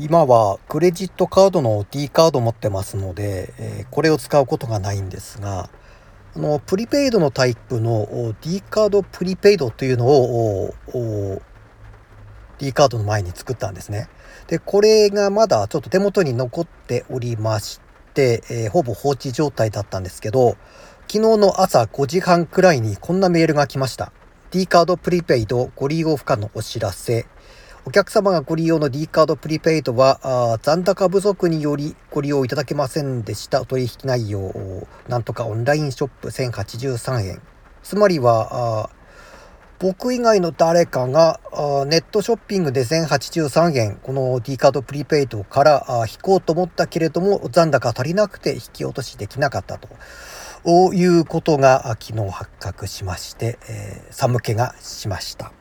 今はクレジットカードの D カード持ってますので、えこれを使うことがないんですがあのプリペイドのタイプの D カードプリペイドというのを D カードの前に作ったんですね。でこれがまだちょっと手元に残っておりまして、え、ほぼ放置状態だったんですけど昨日の朝5時半くらいにこんなメールが来ました。D カードプリペイドご利用不可のお知らせ。お客様がご利用の D カードプリペイドは残高不足によりご利用いただけませんでした。取引内容なんとかオンラインショップ1083円。つまりは僕以外の誰かがネットショッピングで1083円この D カードプリペイドから引こうと思ったけれども残高足りなくて引き落としできなかったと。いうことが昨日発覚しまして、え、寒気がしました。